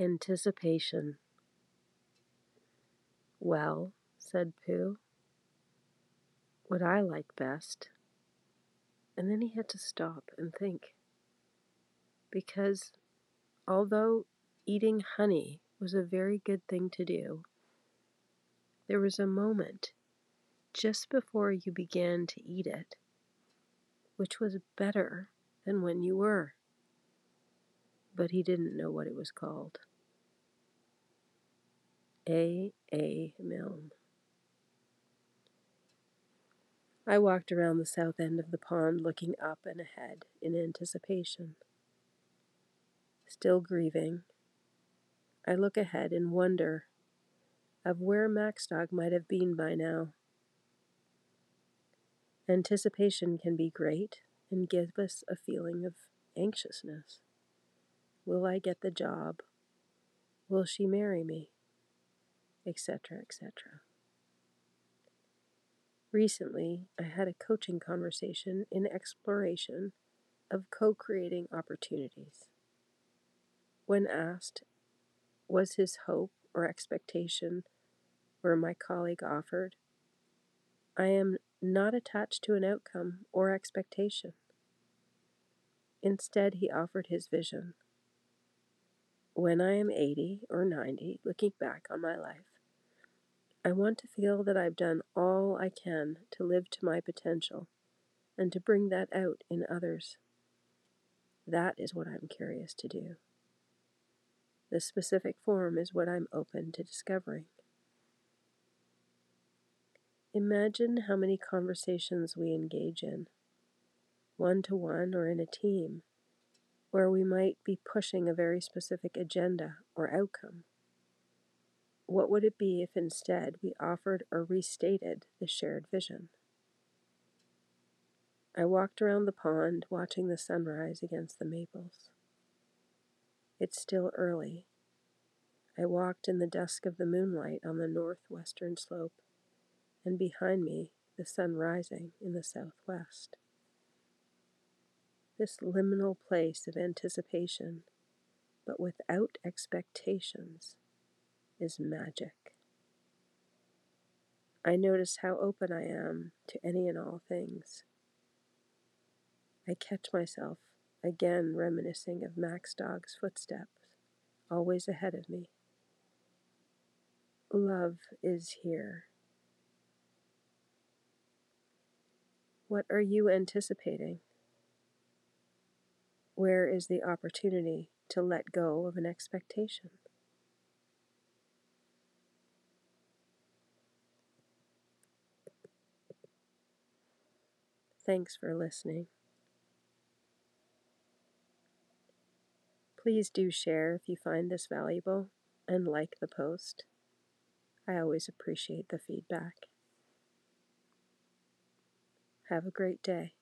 Anticipation. Well, said Pooh, what I like best. And then he had to stop and think. Because although eating honey was a very good thing to do, there was a moment just before you began to eat it, which was better than when you were. But he didn't know what it was called. A. A. Milne. I walked around the south end of the pond looking up and ahead in anticipation. Still grieving, I look ahead in wonder of where Maxdog might have been by now. Anticipation can be great and give us a feeling of anxiousness. Will I get the job? Will she marry me? Etc., etc. Recently, I had a coaching conversation in exploration of co creating opportunities. When asked, was his hope or expectation where my colleague offered, I am not attached to an outcome or expectation. Instead, he offered his vision. When I am 80 or 90, looking back on my life, I want to feel that I've done all I can to live to my potential and to bring that out in others. That is what I'm curious to do. The specific form is what I'm open to discovering. Imagine how many conversations we engage in, one to one or in a team, where we might be pushing a very specific agenda or outcome. What would it be if instead we offered or restated the shared vision? I walked around the pond watching the sunrise against the maples. It's still early. I walked in the dusk of the moonlight on the northwestern slope, and behind me, the sun rising in the southwest. This liminal place of anticipation, but without expectations is magic. I notice how open I am to any and all things. I catch myself again reminiscing of Max Dog's footsteps, always ahead of me. Love is here. What are you anticipating? Where is the opportunity to let go of an expectation? Thanks for listening. Please do share if you find this valuable and like the post. I always appreciate the feedback. Have a great day.